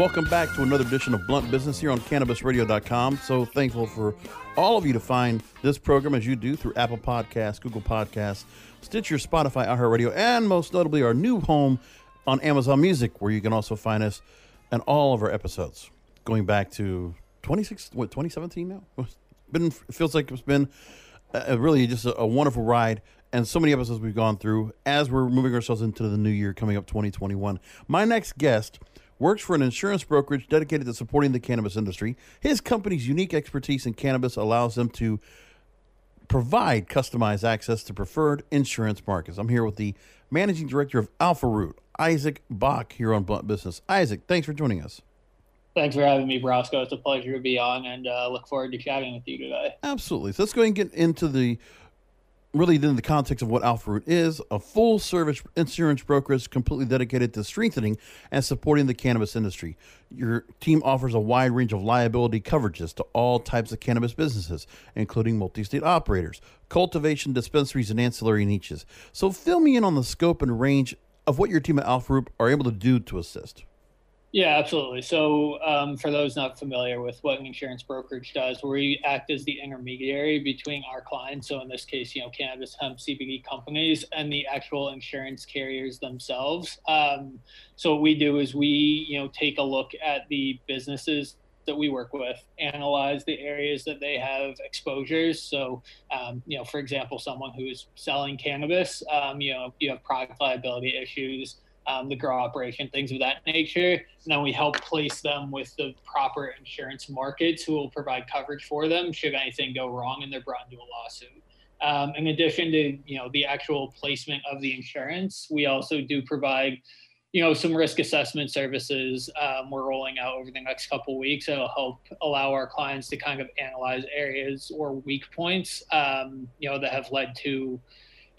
Welcome back to another edition of Blunt Business here on CannabisRadio.com. So thankful for all of you to find this program as you do through Apple Podcasts, Google Podcasts, Stitcher, Spotify, iHeartRadio, and most notably our new home on Amazon Music, where you can also find us and all of our episodes going back to 26, what, 2017 now? Been, it feels like it's been a, really just a, a wonderful ride and so many episodes we've gone through as we're moving ourselves into the new year coming up 2021. My next guest works for an insurance brokerage dedicated to supporting the cannabis industry. His company's unique expertise in cannabis allows them to provide customized access to preferred insurance markets. I'm here with the managing director of Alpha Root, Isaac Bach, here on Blunt Business. Isaac, thanks for joining us. Thanks for having me, Brosco. It's a pleasure to be on and uh, look forward to chatting with you today. Absolutely. So let's go and get into the really in the context of what Alpha Root is a full service insurance brokerage completely dedicated to strengthening and supporting the cannabis industry. Your team offers a wide range of liability coverages to all types of cannabis businesses, including multi state operators, cultivation dispensaries, and ancillary niches. So, fill me in on the scope and range of what your team at Alpha Root are able to do to assist. Yeah, absolutely. So, um, for those not familiar with what an insurance brokerage does, we act as the intermediary between our clients. So, in this case, you know, cannabis, hemp, CBD companies, and the actual insurance carriers themselves. Um, so, what we do is we, you know, take a look at the businesses that we work with, analyze the areas that they have exposures. So, um, you know, for example, someone who is selling cannabis, um, you know, you have product liability issues um, the grow operation, things of that nature. And then we help place them with the proper insurance markets who will provide coverage for them should anything go wrong and they're brought into a lawsuit. Um, in addition to you know the actual placement of the insurance, we also do provide you know some risk assessment services um, we're rolling out over the next couple weeks that'll help allow our clients to kind of analyze areas or weak points um, you know that have led to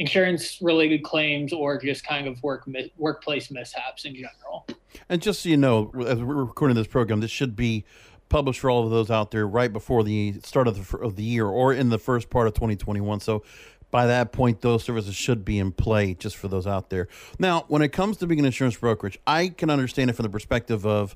insurance related claims or just kind of work workplace mishaps in general. And just so you know, as we're recording this program, this should be published for all of those out there right before the start of the, of the year or in the first part of 2021. So by that point, those services should be in play just for those out there. Now, when it comes to being an insurance brokerage, I can understand it from the perspective of,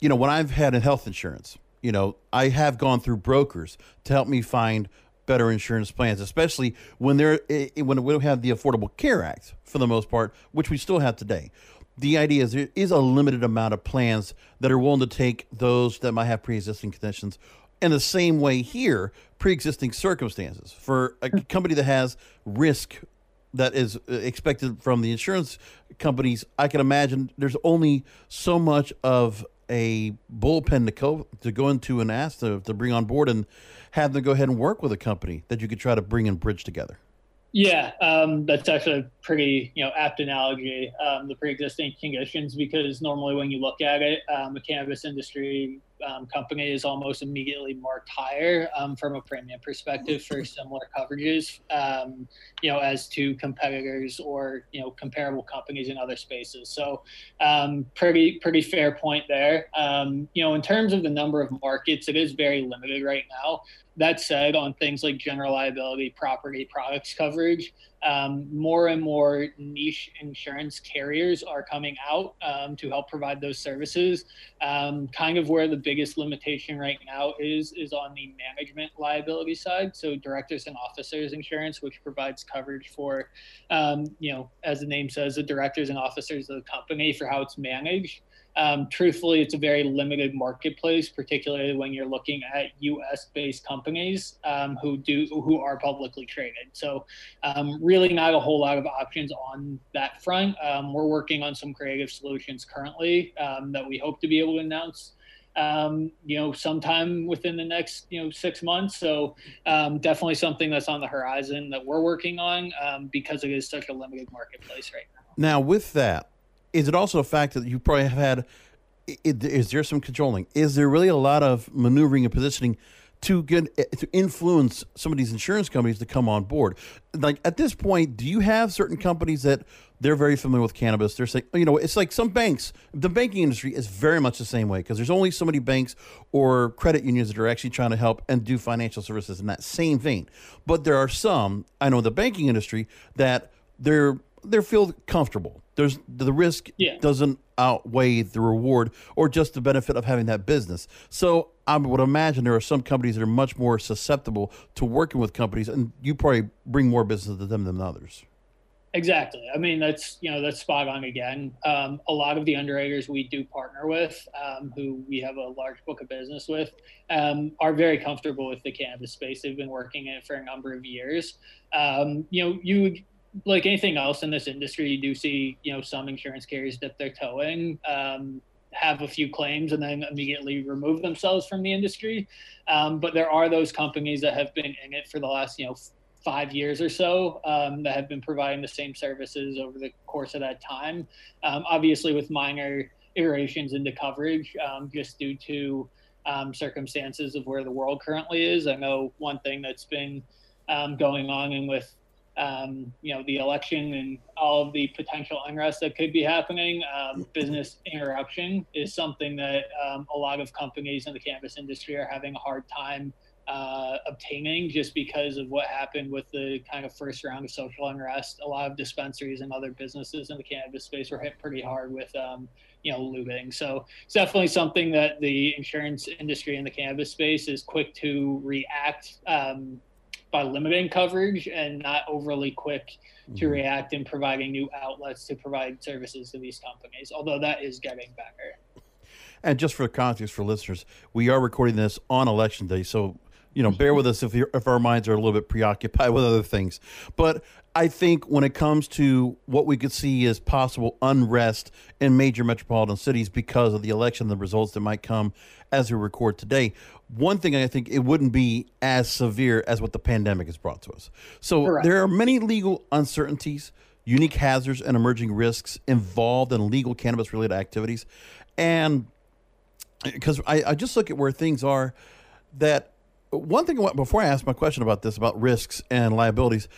you know, when I've had a health insurance, you know, I have gone through brokers to help me find better insurance plans, especially when they're eh, eh, when we have the Affordable Care Act for the most part, which we still have today. The idea is there is a limited amount of plans that are willing to take those that might have pre-existing conditions. In the same way here, pre-existing circumstances for a hmm. company that has risk that is uh, expected from the insurance companies, I can imagine there's only so much of a bullpen to go to go into and ask to, to bring on board and have them go ahead and work with a company that you could try to bring and bridge together. Yeah, um, that's actually a pretty you know apt analogy. Um, the pre-existing conditions, because normally when you look at it, um, the cannabis industry um, company is almost immediately marked higher um, from a premium perspective for similar coverages, um, you know, as to competitors or you know comparable companies in other spaces. So, um, pretty pretty fair point there. Um, you know, in terms of the number of markets, it is very limited right now. That said, on things like general liability, property products coverage, um, more and more niche insurance carriers are coming out um, to help provide those services. Um, kind of where the biggest limitation right now is is on the management liability side. So directors and officers insurance, which provides coverage for, um, you know, as the name says, the directors and officers of the company for how it's managed. Um, truthfully, it's a very limited marketplace, particularly when you're looking at U.S.-based companies um, who do who are publicly traded. So, um, really, not a whole lot of options on that front. Um, we're working on some creative solutions currently um, that we hope to be able to announce. Um, you know, sometime within the next, you know, six months. So definitely something that's on the horizon that we're working on because it is such a limited marketplace right now. Now, with that, is it also a fact that you probably have had? Is there some controlling? Is there really a lot of maneuvering and positioning to get eh, to influence some of these insurance companies to come on board? Like at this point, do you have certain companies that they're very familiar with cannabis? They're saying, you know, it's like some banks. The banking industry is very much the same way because there's only so many banks or credit unions that are actually trying to help and do financial services in that same vein. But there are some I know the banking industry that they're they feel comfortable. There's the risk yeah. doesn't outweigh the reward or just the benefit of having that business. So I would imagine there are some companies that are much more susceptible to working with companies, and you probably bring more business to them than others. Exactly. I mean, that's you know that's spot on again. Um, a lot of the underwriters we do partner with, um, who we have a large book of business with, um, are very comfortable with the cannabis space. They've been working in it for a number of years. Um, you know, you like anything else in this industry, you do see you know some insurance carriers dip their toe in, um, have a few claims, and then immediately remove themselves from the industry. Um, but there are those companies that have been in it for the last you know five years or so um, that have been providing the same services over the course of that time. Um, obviously, with minor iterations into coverage, um, just due to um, circumstances of where the world currently is. I know one thing that's been going on and with um, you know, the election and all of the potential unrest that could be happening, um, business interruption is something that um, a lot of companies in the cannabis industry are having a hard time uh, obtaining just because of what happened with the kind of first round of social unrest. A lot of dispensaries and other businesses in the cannabis space were hit pretty hard with, um, you know, looting. So it's definitely something that the insurance industry in the cannabis space is quick to react um, by limiting coverage and not overly quick to mm-hmm. react in providing new outlets to provide services to these companies, although that is getting better. And just for context for listeners, we are recording this on election day, so you know, bear with us if if our minds are a little bit preoccupied with other things. But I think when it comes to what we could see as possible unrest in major metropolitan cities because of the election, the results that might come as we record today, one thing I think it wouldn't be as severe as what the pandemic has brought to us. So Correct. there are many legal uncertainties, unique hazards, and emerging risks involved in legal cannabis related activities. And because I, I just look at where things are that one thing before I ask my question about this about risks and liabilities,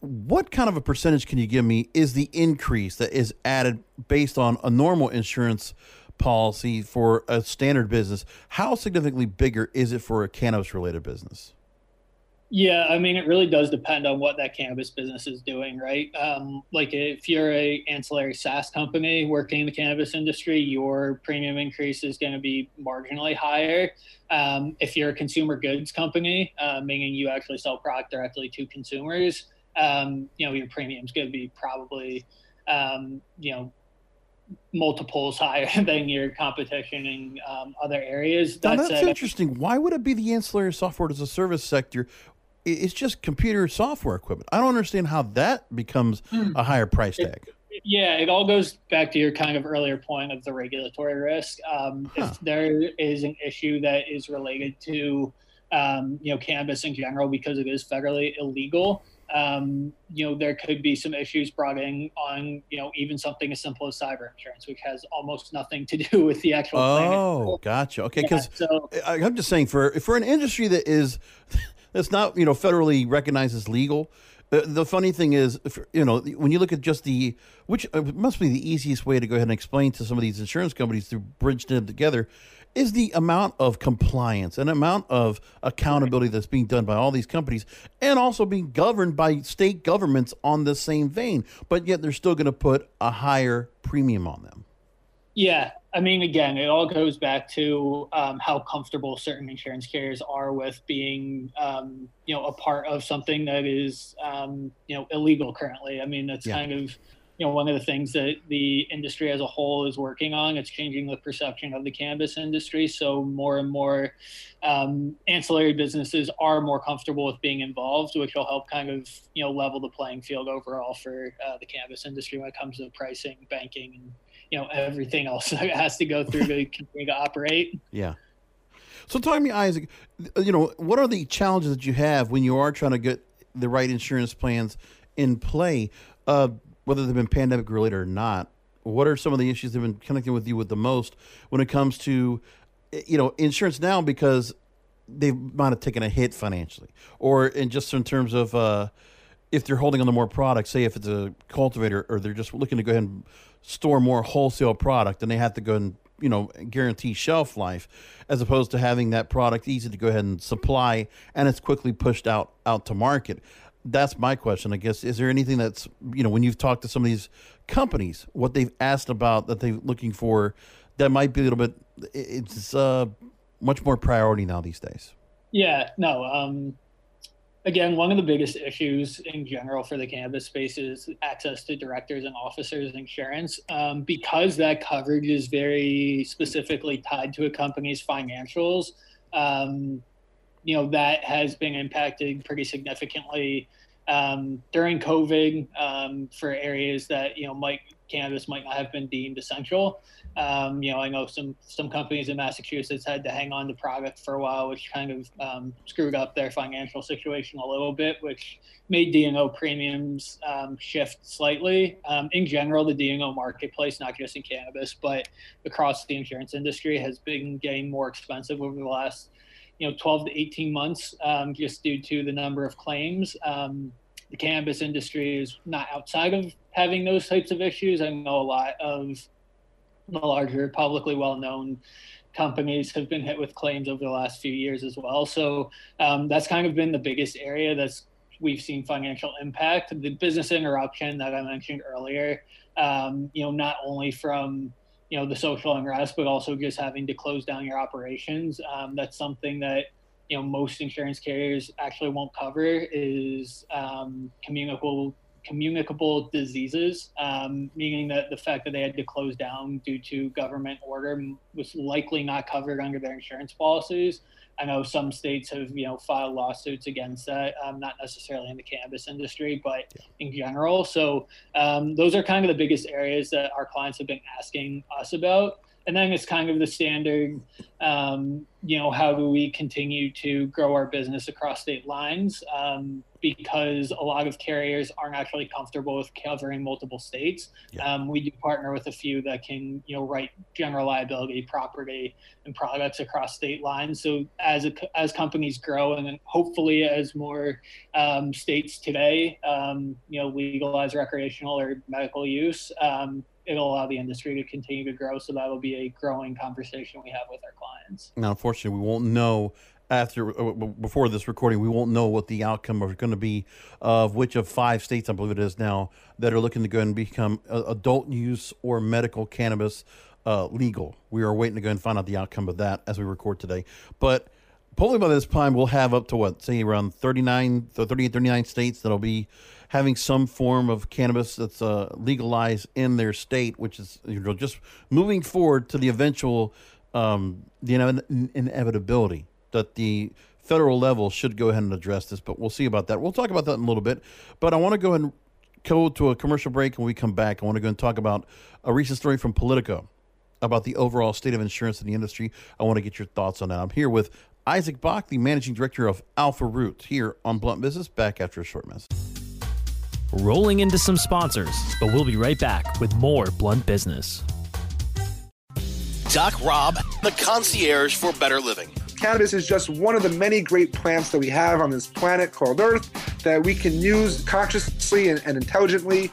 what kind of a percentage can you give me is the increase that is added based on a normal insurance policy for a standard business? How significantly bigger is it for a cannabis related business? Yeah, I mean, it really does depend on what that cannabis business is doing, right? Um, like if you're a ancillary SaaS company working in the cannabis industry, your premium increase is going to be marginally higher. Um, if you're a consumer goods company, uh, meaning you actually sell product directly to consumers, um, you know, your premium is going to be probably, um, you know, multiples higher than your competition in um, other areas. Now, that's interesting. Why would it be the ancillary software as a service sector it's just computer software equipment. I don't understand how that becomes hmm. a higher price tag. It, yeah, it all goes back to your kind of earlier point of the regulatory risk. Um, huh. If there is an issue that is related to, um, you know, cannabis in general because it is federally illegal, um, you know, there could be some issues brought in on, you know, even something as simple as cyber insurance, which has almost nothing to do with the actual. Thing. Oh, gotcha. Okay, because yeah, so, I'm just saying for for an industry that is that's not you know federally recognized as legal. The, the funny thing is, you know, when you look at just the, which uh, must be the easiest way to go ahead and explain to some of these insurance companies to bridge them together, is the amount of compliance and amount of accountability that's being done by all these companies and also being governed by state governments on the same vein. But yet they're still going to put a higher premium on them. Yeah, I mean, again, it all goes back to um, how comfortable certain insurance carriers are with being, um, you know, a part of something that is, um, you know, illegal currently. I mean, that's yeah. kind of you know one of the things that the industry as a whole is working on it's changing the perception of the cannabis industry. So more and more um, ancillary businesses are more comfortable with being involved which will help kind of you know level the playing field overall for uh, the cannabis industry when it comes to pricing banking and you know everything else that has to go through to continue to operate. Yeah. So to me isaac you know what are the challenges that you have when you are trying to get the right insurance plans in play? Uh, whether they've been pandemic related or not, what are some of the issues that have been connecting with you with the most when it comes to, you know, insurance now because they might have taken a hit financially, or in just in terms of uh, if they're holding on to more products, say if it's a cultivator or they're just looking to go ahead and store more wholesale product, and they have to go and you know guarantee shelf life, as opposed to having that product easy to go ahead and supply and it's quickly pushed out out to market that's my question. I guess is there anything that's you know when you've talked to some of these companies, what they've asked about that they're looking for that might be a little bit it's uh, much more priority now these days. Yeah, no. Um, again, one of the biggest issues in general for the cannabis space is access to directors and officers insurance um, because that coverage is very specifically tied to a company's financials. Um, you know that has been impacted pretty significantly um, during COVID um, for areas that you know might cannabis might not have been deemed essential. Um, you know, I know some some companies in Massachusetts had to hang on to product for a while, which kind of um, screwed up their financial situation a little bit, which made D&O premiums um, shift slightly. Um, in general, the D&O marketplace, not just in cannabis, but across the insurance industry, has been getting more expensive over the last you know 12 to 18 months um, just due to the number of claims. Um, the cannabis industry is not outside of having those types of issues. I know a lot of the larger publicly well-known companies have been hit with claims over the last few years as well. So um, that's kind of been the biggest area that's we've seen financial impact. The business interruption that i mentioned earlier um, you know not only from you know the social unrest, but also just having to close down your operations. Um, that's something that you know most insurance carriers actually won't cover is um, communicable communicable diseases, um, meaning that the fact that they had to close down due to government order was likely not covered under their insurance policies. I know some states have, you know, filed lawsuits against that, um, not necessarily in the cannabis industry, but yeah. in general. So um, those are kind of the biggest areas that our clients have been asking us about and then it's kind of the standard um, you know how do we continue to grow our business across state lines um, because a lot of carriers aren't actually comfortable with covering multiple states yeah. um, we do partner with a few that can you know write general liability property and products across state lines so as a, as companies grow and hopefully as more um, states today um, you know legalize recreational or medical use um, it'll allow the industry to continue to grow. So that'll be a growing conversation we have with our clients. Now, unfortunately, we won't know after uh, before this recording, we won't know what the outcome is going to be of which of five states, I believe it is now, that are looking to go and become uh, adult use or medical cannabis uh, legal. We are waiting to go and find out the outcome of that as we record today. But probably by this time, we'll have up to what, say around 39, 38, 39 states that'll be having some form of cannabis that's uh, legalized in their state, which is you know just moving forward to the eventual um, the inevitability that the federal level should go ahead and address this. But we'll see about that. We'll talk about that in a little bit. But I want to go and go to a commercial break. When we come back, I want to go and talk about a recent story from Politico about the overall state of insurance in the industry. I want to get your thoughts on that. I'm here with Isaac Bach, the managing director of Alpha Root, here on Blunt Business. Back after a short message. rolling into some sponsors, but we'll be right back with more Blunt Business. Doc Rob, the concierge for better living. Cannabis is just one of the many great plants that we have on this planet called Earth that we can use consciously and, and intelligently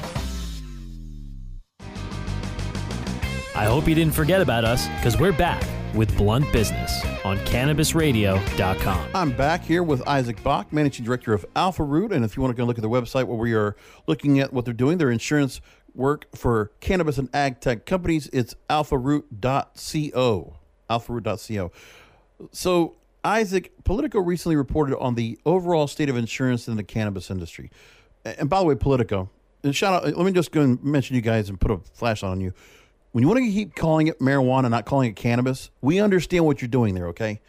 I hope you didn't forget about us because we're back with Blunt Business on cannabisradio.com. I'm back here with Isaac Bach, Managing Director of Alpha Root. And if you want to go look at their website where we are looking at what they're doing, their insurance work for cannabis and ag tech companies, it's alpharoot.co. Alpharoot.co. So, Isaac, Politico recently reported on the overall state of insurance in the cannabis industry. And by the way, Politico, and shout out, let me just go and mention you guys and put a flash on you when you want to keep calling it marijuana, not calling it cannabis, we understand what you're doing there, okay?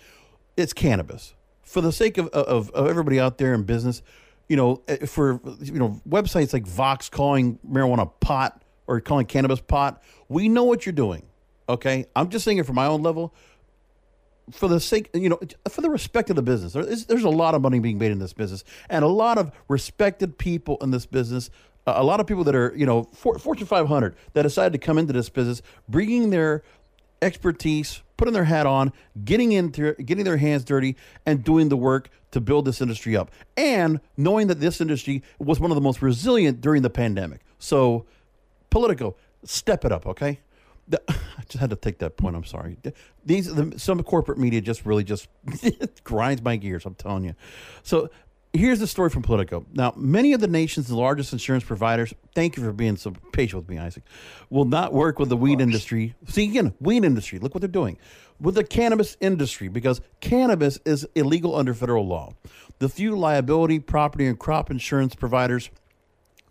It's cannabis. For the sake of, of, of everybody out there in business, you know, eh, for you know, websites like Vox calling marijuana pot or calling cannabis pot, we know what you're doing. Okay? I'm just saying it for my own level. For the sake, you know, for the respect of the business, there's, there's a lot of money being made in this business, and a lot of respected people in this business a lot of people that are, you know, Fortune 500 that decided to come into this business, bringing their expertise, putting their hat on, getting into, getting their hands dirty, and doing the work to build this industry up, and knowing that this industry was one of the most resilient during the pandemic. So, Politico, step it up, okay? The, I just had to take that point. I'm sorry. These the, some corporate media just really just grinds my gears. I'm telling you. So Here's the story from Politico. Now, many of the nation's largest insurance providers, thank you for being so patient with me, Isaac, will not work with the weed industry. See, again, weed industry, look what they're doing. With the cannabis industry, because cannabis is illegal under federal law. The few liability, property, and crop insurance providers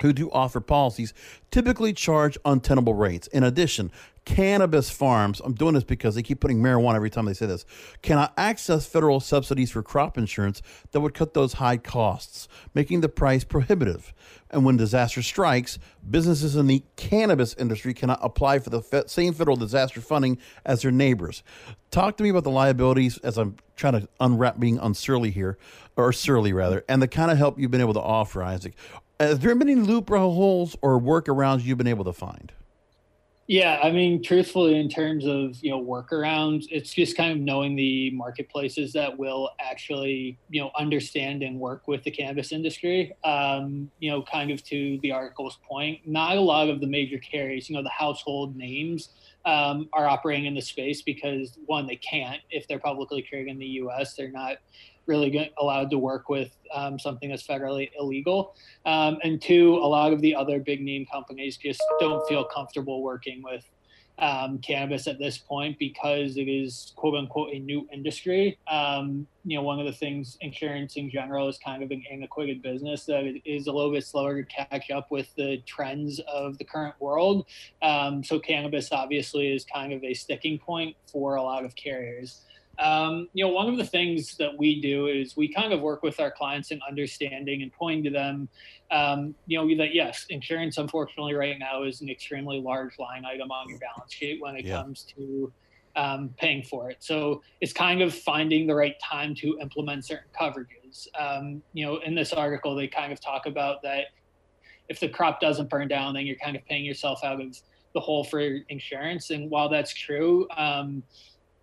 who do offer policies typically charge untenable rates. In addition, cannabis farms, I'm doing this because they keep putting marijuana every time they say this, cannot access federal subsidies for crop insurance that would cut those high costs, making the price prohibitive. And when disaster strikes, businesses in the cannabis industry cannot apply for the fe- same federal disaster funding as their neighbors. Talk to me about the liabilities as I'm trying to unwrap being unsurly here, or surly rather, and the kind of help you've been able to offer, Isaac. Has there been any loopholes or workarounds you've been able to find? Yeah, I mean, truthfully, in terms of you know workarounds, it's just kind of knowing the marketplaces that will actually you know understand and work with the cannabis industry. Um, you know, kind of to the article's point, not a lot of the major carriers, you know, the household names, um, are operating in the space because one, they can't if they're publicly traded in the U.S. They're not really allowed to work with um, something that's federally illegal. Um, and two, a lot of the other big name companies just don't feel comfortable working with um, cannabis at this point because it is quote unquote a new industry. Um, you know, one of the things insurance in general is kind of an antiquated business that is a little bit slower to catch up with the trends of the current world. Um, so cannabis obviously is kind of a sticking point for a lot of carriers. Um, you know, one of the things that we do is we kind of work with our clients in understanding and pointing to them, um, you know, that yes, insurance, unfortunately, right now is an extremely large line item on your balance sheet when it yeah. comes to um, paying for it. So it's kind of finding the right time to implement certain coverages. Um, you know, in this article, they kind of talk about that if the crop doesn't burn down, then you're kind of paying yourself out of the hole for insurance. And while that's true, um,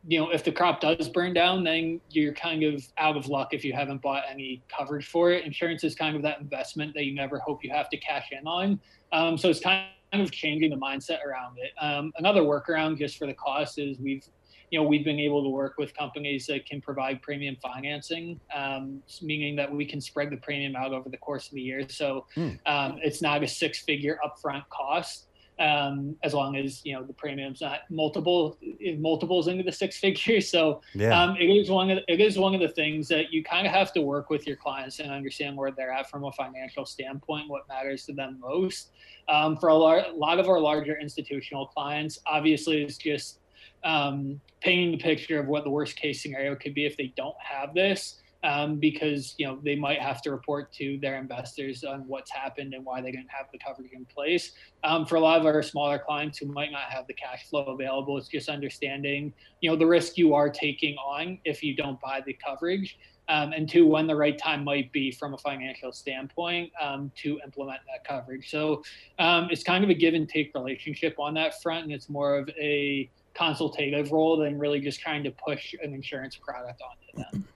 you know, if the crop does burn down, then you're kind of out of luck if you haven't bought any coverage for it. Insurance is kind of that investment that you never hope you have to cash in on. Um, so it's kind of changing the mindset around it. Um, another workaround just for the cost is we've, you know, we've been able to work with companies that can provide premium financing, um, meaning that we can spread the premium out over the course of the year. So mm. it's not a six-figure upfront cost um, as long as you know the premium's not multiple multiples into the six figures. So Yeah. um, it is one of it is one of the things that you kind of have to work with your clients and understand where they're at from a financial standpoint, what matters to them most. Um, for a lar- lot of our larger institutional clients, obviously, it's just um, painting the picture of what the worst case scenario could be if they don't have this um, because you know they might have to report to their investors on what's happened and why they didn't have the coverage in place. Um, for a lot of our smaller clients who might not have the cash flow available, it's just understanding you know the risk you are taking on if you don't buy the coverage. Um, and two, when the right time might be from a financial standpoint um, to implement that coverage. So um, it's kind of a give and take relationship on that front, and it's more of a consultative role than really just trying to push an insurance product onto them.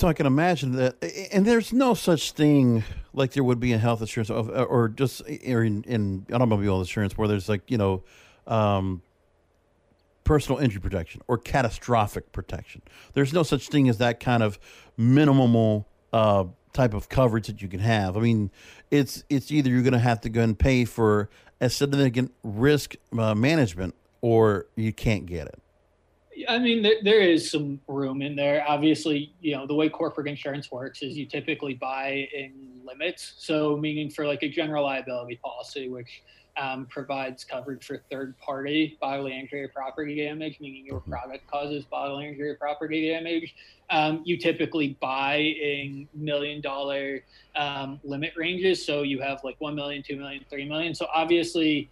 So I can imagine that, and there's no such thing like there would be in health insurance, of- or just or in, in automobile insurance, where there's like you know, um, personal injury protection or catastrophic protection. There's no such thing as that kind of minimal uh, type of coverage that you can have. I mean, it's it's either you're going to have to go and pay for a significant risk uh, management, or you can't get it. I mean, there, there is some room in there. Obviously, you know, the way corporate insurance works is you typically buy in limits. So, meaning for like a general liability policy, which um, provides coverage for third party bodily injury or property damage, meaning your product causes bodily injury or property damage. Um, you typically buy in million dollar um, limit ranges. So, you have like 1 million, 2 million, 3 million. So, obviously,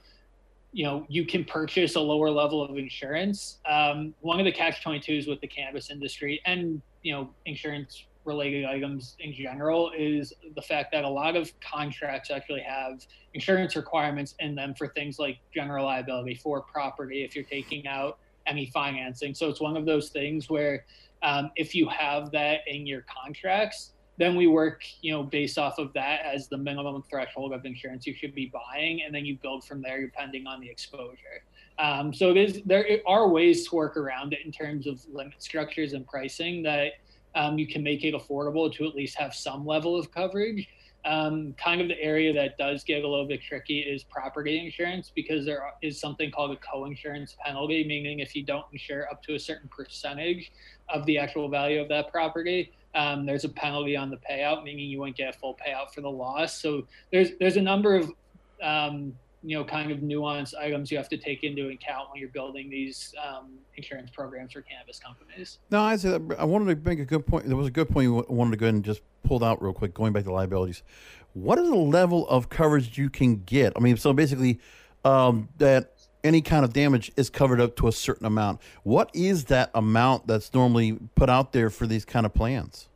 you know you can purchase a lower level of insurance. Um, one of the catch 22s with the cannabis industry and you know insurance related items in general is the fact that a lot of contracts actually have insurance requirements in them for things like general liability for property if you're taking out any financing. So it's one of those things where um, if you have that in your contracts then we work you know based off of that as the minimum threshold of insurance you should be buying and then you build from there depending on the exposure. Um, so there are ways to work around it in terms of limit structures and pricing that um, you can make it affordable to at least have some level of coverage um, kind of the area that does get a little bit tricky is property insurance because there is something called a co-insurance penalty meaning if you don't insure up to a certain percentage of the actual value of that property um, there's a penalty on the payout, meaning you won't get a full payout for the loss. So there's there's a number of um, you know kind of nuanced items you have to take into account when you're building these um, insurance programs for cannabis companies. No, I said I wanted to make a good point. There was a good point you wanted to go ahead and just pulled out real quick. Going back to liabilities, what is the level of coverage you can get? I mean, so basically, um, that any kind of damage is covered up to a certain amount. What is that amount that's normally put out there for these kind of plans?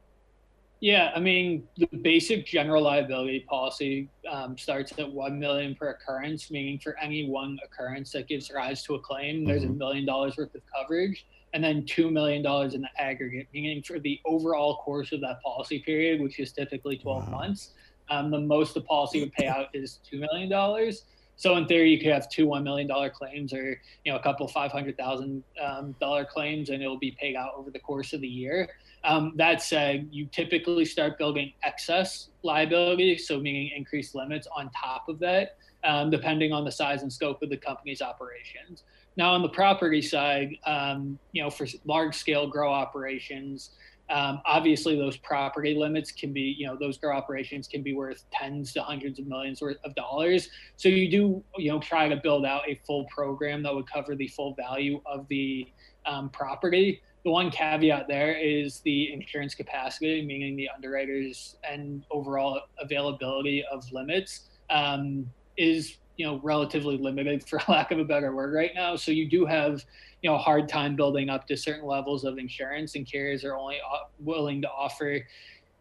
Yeah, I mean the basic general liability policy um, starts at one million per occurrence, meaning for any one occurrence that gives rise to a claim, there's a million dollars worth of coverage, and then two million dollars in the aggregate, meaning for the overall course of that policy period, which is typically 12 months, um, the most the policy would pay out is two million dollars. So in theory, you could have two one million dollar claims, or you know a couple five hundred thousand um, dollar claims, and it will be paid out over the course of the year. Um, that said, you typically start building excess liability, so meaning increased limits on top of that, um, depending on the size and scope of the company's operations. Now, on the property side, um, you know, for large scale grow operations, um, obviously those property limits can be, you know, those grow operations can be worth tens to hundreds of millions worth of dollars. So you do, you know, try to build out a full program that would cover the full value of the um, property the one caveat there is the insurance capacity, meaning the underwriters and overall availability of limits um, is you know relatively limited for lack of a better word right now. So you do have you know a hard time building up to certain levels of insurance, and carriers are only willing to offer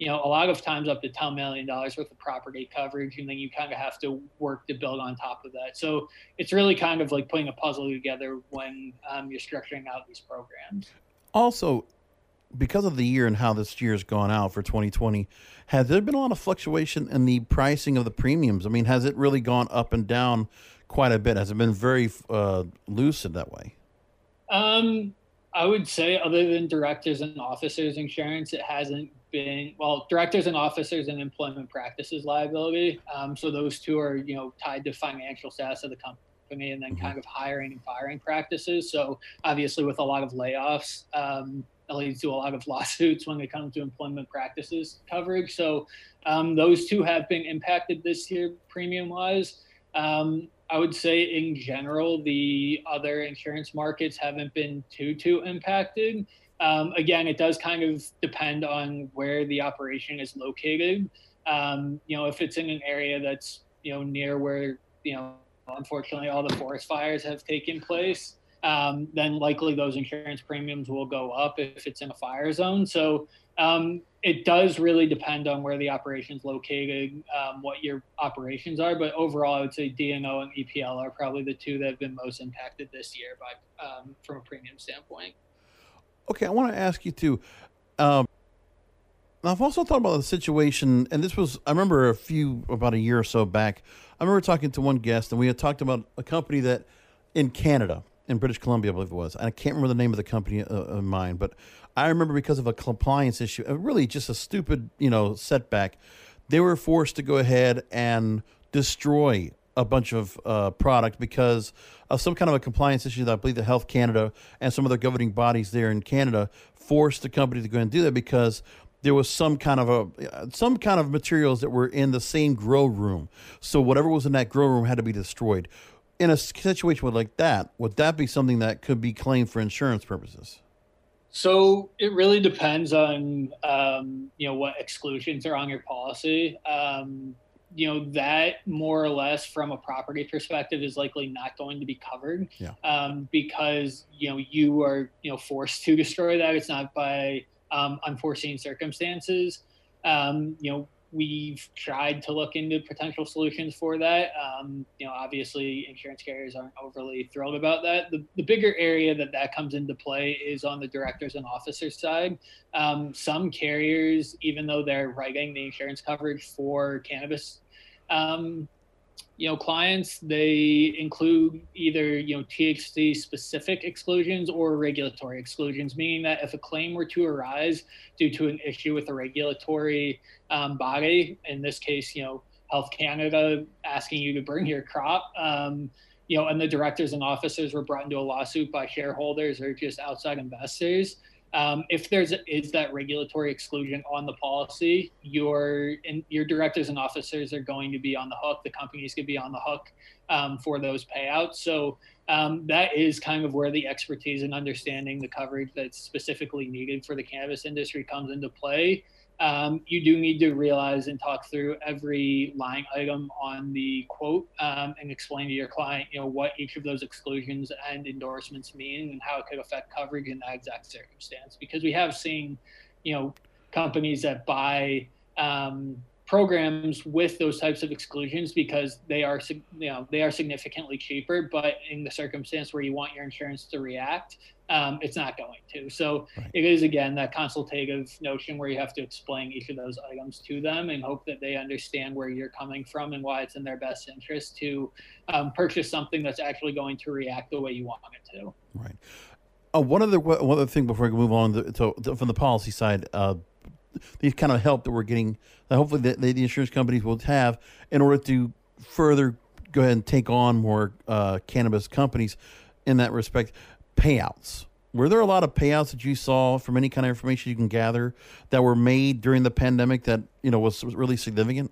you know a lot of times up to 10 million dollars worth of property coverage and then you kind of have to work to build on top of that so it's really kind of like putting a puzzle together when um, you're structuring out these programs Also, because of the year and how this year has gone out for 2020, has there been a lot of fluctuation in the pricing of the premiums? I mean, has it really gone up and down quite a bit? Has it been very uh, that way? Um, I would say, other than directors and officers insurance, it hasn't been well. Directors and officers and employment practices liability. Um, so those two are you know tied to financial status of the company, and then kind of hiring and firing practices. So obviously, with a lot of layoffs, um, that leads to a lot of lawsuits when it comes to employment practices coverage. So um, those two have been impacted this year, premium wise. Um, I would say in general, the other insurance markets haven't been too too impacted. Um, again, it does kind of depend on where the operation is located. Um, you know, if it's in an area that's you know near where you know unfortunately all the forest fires have taken place, um, then likely those insurance premiums will go up if it's in a fire zone. So um, it does really depend on where the operation is located, um, what your operations are. But overall, I would say D&O and EPL are probably the two that have been most impacted this year by um, from a premium standpoint. Okay, I want to ask you too. Um, I've also thought about the situation, and this was I remember a few about a year or so back. I remember talking to one guest, and we had talked about a company that in Canada, in British Columbia, I believe it was. And I can't remember the name of the company uh, of mine, but I remember because of a compliance issue, really just a stupid, you know, setback, they were forced to go ahead and destroy a bunch of uh, product because of some kind of a compliance issue that I believe the Health Canada and some of the governing bodies there in Canada forced the company to go and do that because there was some kind of a some kind of materials that were in the same grow room. So whatever was in that grow room had to be destroyed. In a situation like that, would that be something that could be claimed for insurance purposes? So it really depends on um, you know what exclusions are on your policy. Um, you know that more or less from a property perspective is likely not going to be covered yeah. um, because you know you are you know forced to destroy that. It's not by um, unforeseen circumstances. Um, you know we've tried to look into potential solutions for that. Um, you know, obviously, insurance carriers aren't overly thrilled about that. The, the bigger area that that comes into play is on the directors and officers side. Um, some carriers, even though they're writing the insurance coverage for cannabis um, you know clients they include either you know THC specific exclusions or regulatory exclusions, meaning that if a claim were to arise due to an issue with a regulatory um, body, in this case, you know Health Canada asking you to bring your crop. Um, you know, and the directors and officers were brought into a lawsuit by shareholders or just outside investors. Um, if there's is that regulatory exclusion on the policy, your and your directors and officers are going to be on the hook. The companies could be on the hook um, for those payouts. So um, that is kind of where the expertise and understanding the coverage that's specifically needed for the cannabis industry comes into play um, you do need to realize and talk through every line item on the quote um, and explain to your client, you know, what each of those exclusions and endorsements mean and how it could affect coverage in that exact circumstance. Because we have seen, you know, companies that buy um, programs with those types of exclusions because they are, you know, they are significantly cheaper. But in the circumstance where you want your insurance to react, um, it's not going to. So right. it is again that consultative notion where you have to explain each of those items to them and hope that they understand where you're coming from and why it's in their best interest to um, purchase something that's actually going to react the way you want it to. Right. Uh, one other one other thing before we move on to, to, from the policy side. Uh, these kind of help that we're getting, that hopefully the, the insurance companies will have in order to further go ahead and take on more uh, cannabis companies in that respect payouts. Were there a lot of payouts that you saw from any kind of information you can gather that were made during the pandemic that you know was really significant?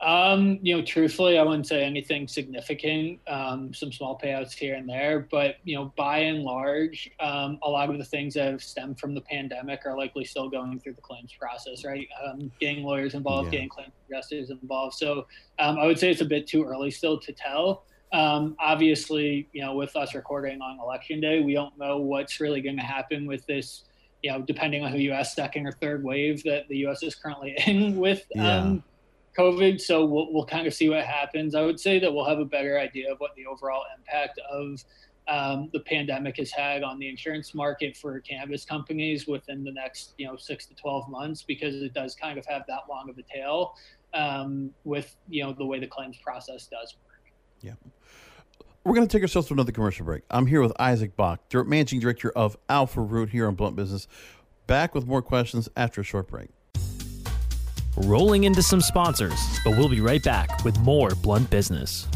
Um, you know, truthfully, I wouldn't say anything significant. Um, some small payouts here and there, but you know, by and large, um, a lot of the things that have stemmed from the pandemic are likely still going through the claims process, right? Um, getting lawyers involved, yeah. getting claims adjusters involved. So um, I would say it's a bit too early still to tell. Um, obviously, you know, with us recording on election day, we don't know what's really going to happen with this. You know, depending on who you ask, second or third wave that the U.S. is currently in with yeah. um, COVID. So we'll we'll kind of see what happens. I would say that we'll have a better idea of what the overall impact of um, the pandemic has had on the insurance market for cannabis companies within the next you know six to 12 months because it does kind of have that long of a tail um, with you know the way the claims process does work yeah We're going to take ourselves to another commercial break. I'm here with Isaac Bach, Managing Director of Alpha Root here on Blunt Business. Back with more questions after a short break. Rolling into some sponsors, but we'll be right back with more Blunt Business.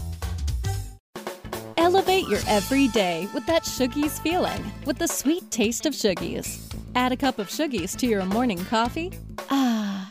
Elevate your everyday with that Shoogies feeling, with the sweet taste of Shoogies. Add a cup of Shoogies to your morning coffee. Ah,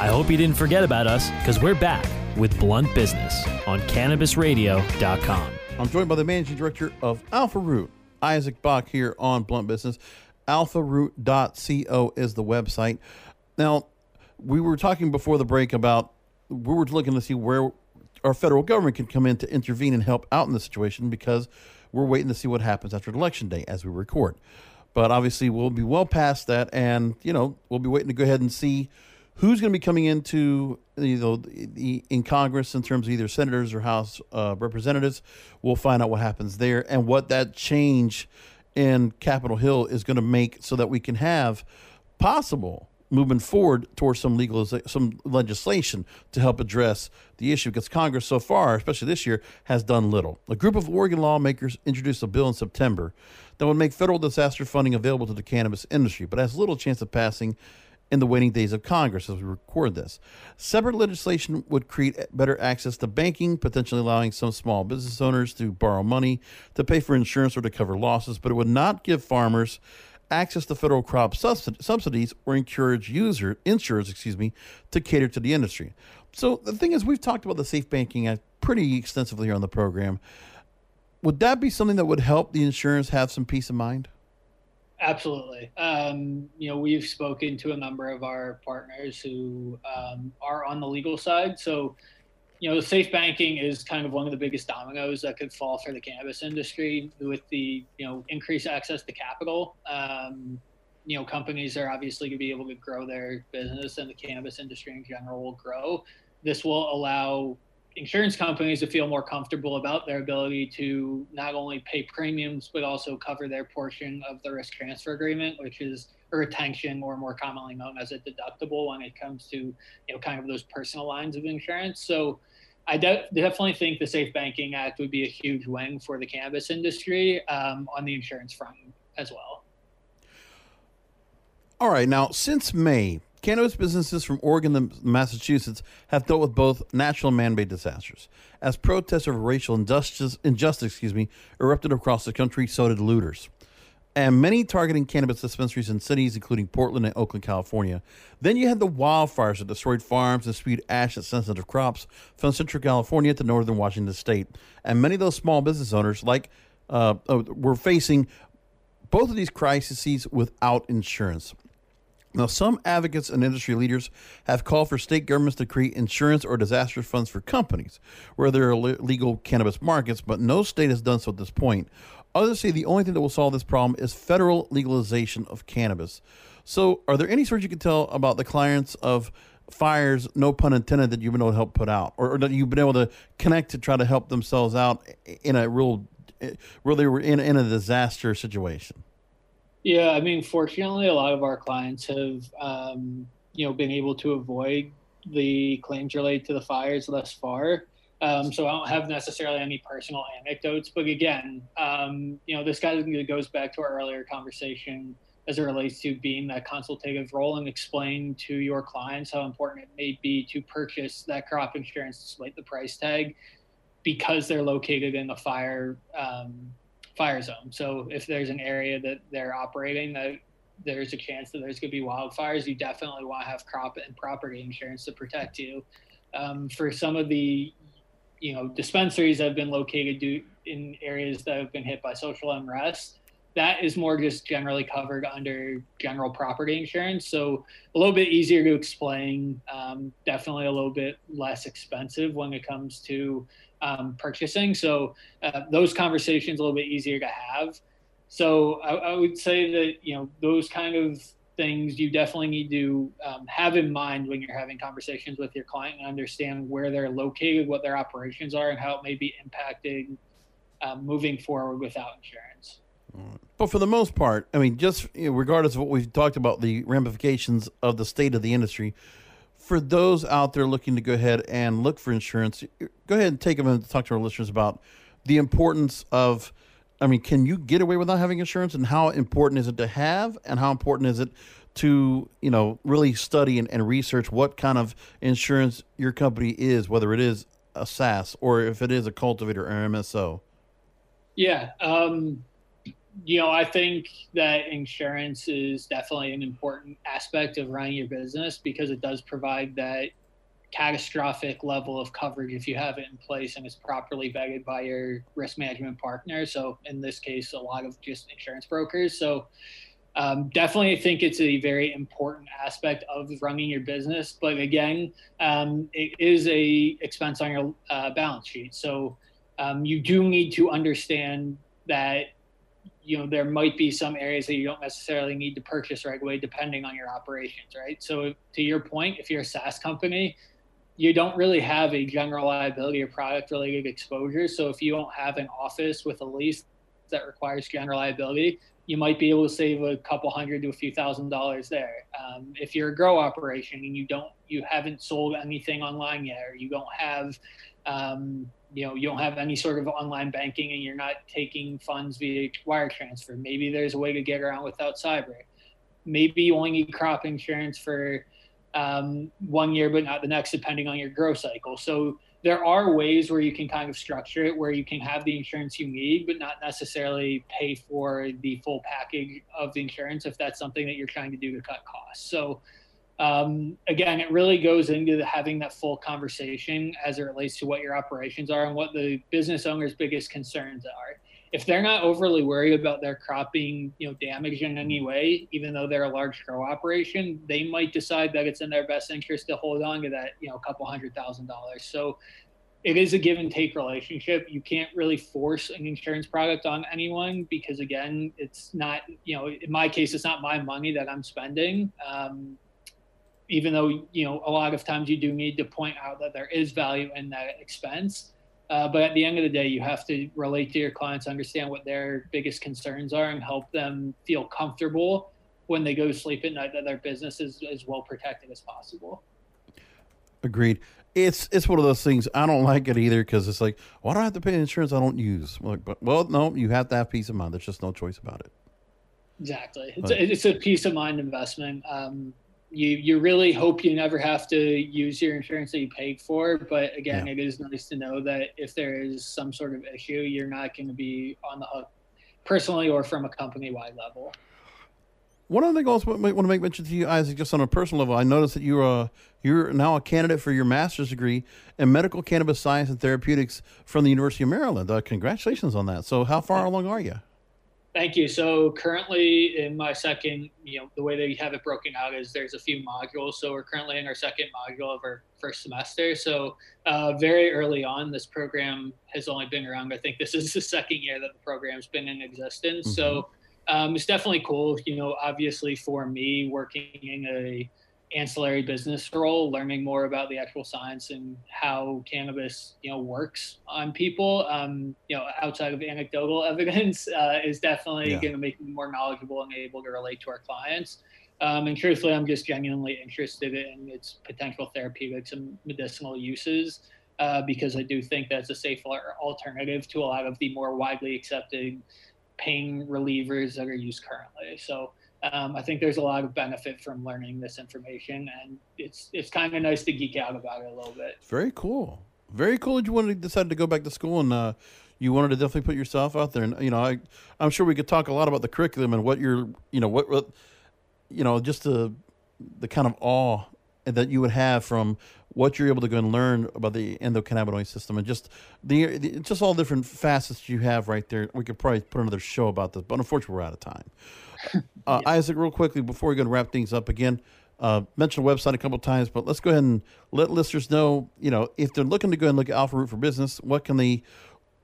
I hope you didn't forget about us because we're back with Blunt Business on CannabisRadio.com. I'm joined by the managing director of Alpha Root, Isaac Bach, here on Blunt Business. AlphaRoot.co is the website. Now, we were talking before the break about we were looking to see where our federal government can come in to intervene and help out in the situation because we're waiting to see what happens after election day as we record. But obviously, we'll be well past that, and you know, we'll be waiting to go ahead and see who's going to be coming into you know in Congress in terms of either senators or House uh, representatives. We'll find out what happens there and what that change in Capitol Hill is going to make so that we can have possible movement forward towards some legal some legislation to help address the issue because Congress so far, especially this year, has done little. A group of Oregon lawmakers introduced a bill in September that would make federal disaster funding available to the cannabis industry, but has little chance of passing in the waning days of Congress as we record this. Separate legislation would create better access to banking, potentially allowing some small business owners to borrow money to pay for insurance or to cover losses, but it would not give farmers access to federal crop subsidies or encourage user insurers, excuse me, to cater to the industry. So the thing is, we've talked about the Safe Banking Act pretty extensively here on the program. Would that be something that would help the insurers have some peace of mind? Absolutely. Um, you know, we've spoken to a number of our partners who um, are on the legal side. So, you know, safe banking is kind of one of the biggest dominoes that could fall for the cannabis industry with the, you know, increased access to capital. Um, you know, companies are obviously going to be able to grow their business and the cannabis industry in general will grow. This will allow insurance companies to feel more comfortable about their ability to not only pay premiums but also cover their portion of the risk transfer agreement, which is a retention or more commonly known as a deductible when it comes to you know kind of those personal lines of insurance. So I de- definitely think the Safe Banking Act would be a huge win for the cannabis industry um, on the insurance front as well. All right, now since May, Cannabis businesses from Oregon and Massachusetts have dealt with both natural and man-made disasters. As protests of racial injustice, injustice excuse me, erupted across the country, so did looters. And many targeting cannabis dispensaries in cities, including Portland and Oakland, California. Then you had the wildfires that destroyed farms and spewed ash at sensitive crops from Central California to northern Washington state. And many of those small business owners, like, uh, uh were facing both of these crises without insurance. Now, some advocates and industry leaders have called for state governments to create insurance or disaster funds for companies where there are legal cannabis markets, but no state has done so at this point. Others say the only thing that will solve this problem is federal legalization of cannabis. So, are there any stories you can tell about the clients of fires, no pun intended, that you've been able to help put out, or, or that you've been able to connect to try to help themselves out in a real, where they were in, in a disaster situation? Yeah, I mean, fortunately, a lot of our clients have, um, you know, been able to avoid the claims related to the fires thus far. Um, so I don't have necessarily any personal anecdotes, but again, um, you know, this kind of goes back to our earlier conversation as it relates to being that consultative role and explain to your clients how important it may be to purchase that crop insurance despite the price tag because they're located in a fire um, fire zone. So if there's an area that they're operating that there's a chance that there's going to be wildfires, you definitely want to have crop and property insurance to protect you. Um, for some of the, you know, dispensaries that have been located in areas that have been hit by social unrest, that is more just generally covered under general property insurance. So a little bit easier to explain, um, definitely a little bit less expensive when it comes to um, purchasing. So uh, those conversations a little bit easier to have. So I, I would say that you know those kind of things you definitely need to um, have in mind when you're having conversations with your client and understand where they're located, what their operations are, and how it may be impacting um, moving forward without insurance. But for the most part, I mean, just regardless of what we've talked about, the ramifications of the state of the industry, for those out there looking to go ahead and look for insurance, go ahead and take a minute to talk to our listeners about the importance of I mean, can you get away without having insurance, and how important is it to have, and how important is it to you know really study and, and research what kind of insurance your company is, whether it is a SaaS or if it is a cultivator or MSO? Yeah, um, you know, I think that insurance is definitely an important aspect of running your business because it does provide that catastrophic level of coverage if you have it in place and it's properly vetted by your risk management partner. So in this case, a lot of just insurance brokers. So um, definitely, I think it's a very important aspect of running your business. But again, um, it is a expense on your uh, balance sheet. So um, you do need to understand that you know there might be some areas that you don't necessarily need to purchase right away depending on your operations right so to your point if you're a saas company you don't really have a general liability or product related exposure. So if you don't have an office with a lease that requires general liability, you might be able to save a couple hundred to a few thousand dollars there. Um, if you're a grow operation and you don't, you haven't sold anything online yet, or you don't have, um, you know, you don't have any sort of online banking and you're not taking funds via wire transfer. Maybe there's a way to get around without cyber. Maybe you only need crop insurance for um, one year but not the next, depending on your growth cycle. So there are ways where you can kind of structure it where you can have the insurance you need, but not necessarily pay for the full package of the insurance if that's something that you're trying to do to cut costs. So um, again, it really goes into the, having that full conversation as it relates to what your operations are and what the business owner's biggest concerns are. If they're not overly worried about their crop being you know damaged in any way even though they're a large grow operation they might decide that it's in their best interest to hold on to that you know couple hundred thousand dollars. So it is a give and take relationship. You can't really force an insurance product on anyone because again it's not you know in my case it's not my money that i'm spending. Um, even though you know a lot of times you do need to point out that there is value in that expense uh, but at the end of the day, you have to relate to your clients, understand what their biggest concerns are, and help them feel comfortable when they go to sleep at night that their business is as well protected as possible. Agreed. It's it's one of those things. I don't like it either because it's like, why do I have to pay insurance I don't use? Like, but well, no, you have to have peace of mind. There's just no choice about it. Exactly. It's, a, it's a peace of mind investment. Um, you you really hope you never have to use your insurance that you paid for. But again, yeah. it is nice to know that if there is some sort of issue, you're not going to be on the hook personally or from a company wide level. One other thing I also want to make mention to you, Isaac, just on a personal level, I noticed that you're uh, you're now a candidate for your master's degree in medical cannabis science and therapeutics from the University of Maryland. Uh, congratulations on that. So, how far along are you? Thank you. So currently in my second, you know, the way that you have it broken out is there's a few modules. So we're currently in our second module of our first semester. So uh, very early on, this program has only been around. I think this is the second year that the program's been in existence. Mm-hmm. So um, it's definitely cool. You know, obviously for me, working in a ancillary business role, learning more about the actual science and how cannabis, you know, works on people, um, you know, outside of anecdotal evidence, uh, is definitely yeah. going to make me more knowledgeable and able to relate to our clients. Um, and truthfully, I'm just genuinely interested in its potential therapeutics and medicinal uses uh, because I do think that's a safer alternative to a lot of the more widely accepted pain relievers that are used currently. So um, I think there's a lot of benefit from learning this information, and it's it's kind of nice to geek out about it a little bit. Very cool, very cool that you wanted to decide to go back to school and uh, you wanted to definitely put yourself out there. And you know, I I'm sure we could talk a lot about the curriculum and what you're, you know, what, what you know, just the the kind of awe that you would have from what you're able to go and learn about the endocannabinoid system and just the, the, just all different facets you have right there. We could probably put another show about this, but unfortunately we're out of time. Uh, yeah. Isaac, real quickly before we go to wrap things up again, uh, mentioned the website a couple times, but let's go ahead and let listeners know, you know, if they're looking to go and look at Alpha Root for Business, what can they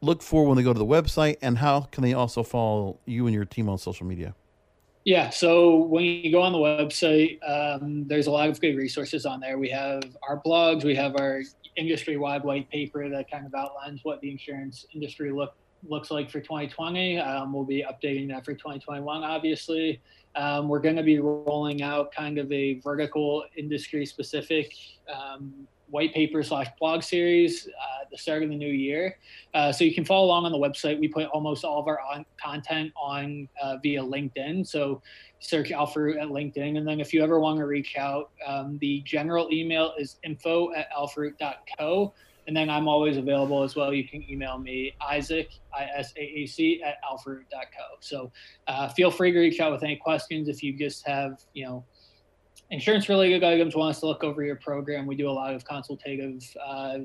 look for when they go to the website, and how can they also follow you and your team on social media? Yeah, so when you go on the website, um, there's a lot of good resources on there. We have our blogs, we have our industry-wide white paper that kind of outlines what the insurance industry look looks like for 2020. Um, we'll be updating that for 2021, obviously. Um, we're going to be rolling out kind of a vertical industry-specific um, white paper slash blog series uh, the start of the new year. Uh, so you can follow along on the website. We put almost all of our on- content on uh, via LinkedIn. So search Root at LinkedIn. And then if you ever want to reach out, um, the general email is info at alpharoot.co. And then I'm always available as well. You can email me, Isaac, I S A A C, at alpharoot.co. So uh, feel free to reach out with any questions if you just have, you know, insurance related items, want us to look over your program. We do a lot of consultative, uh,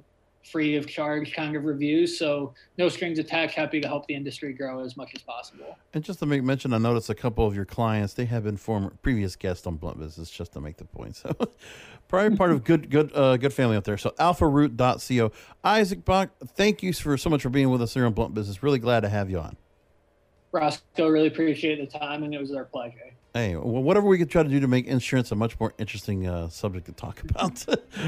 free of charge kind of reviews. So no strings attached. Happy to help the industry grow as much as possible. And just to make mention, I noticed a couple of your clients they have been former previous guests on Blunt Business. Just to make the point, so probably part of good good uh, good family out there. So alpharoot.co. Isaac Bach, thank you for so much for being with us here on Blunt Business. Really glad to have you on. Roscoe, really appreciate the time, and it was our pleasure. Hey, well, whatever we could try to do to make insurance a much more interesting uh, subject to talk about,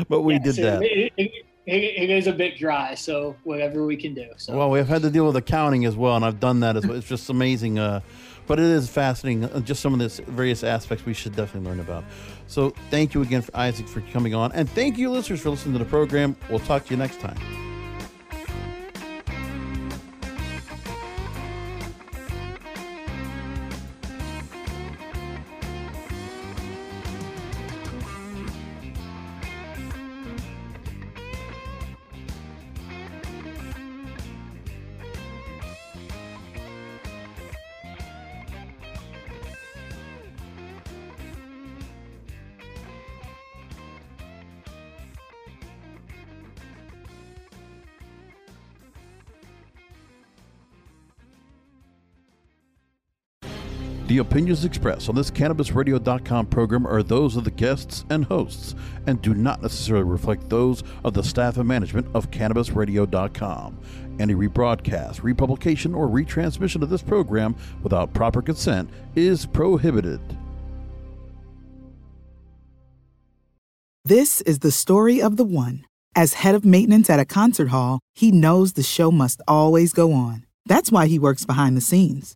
but we did that. It, it, it, it is a bit dry, so whatever we can do. So. Well, we've had to deal with accounting as well, and I've done that as well. It's just amazing, uh, but it is fascinating. Uh, just some of the various aspects we should definitely learn about. So, thank you again, for Isaac, for coming on, and thank you, listeners, for listening to the program. We'll talk to you next time. The opinions expressed on this CannabisRadio.com program are those of the guests and hosts and do not necessarily reflect those of the staff and management of CannabisRadio.com. Any rebroadcast, republication, or retransmission of this program without proper consent is prohibited. This is the story of the one. As head of maintenance at a concert hall, he knows the show must always go on. That's why he works behind the scenes,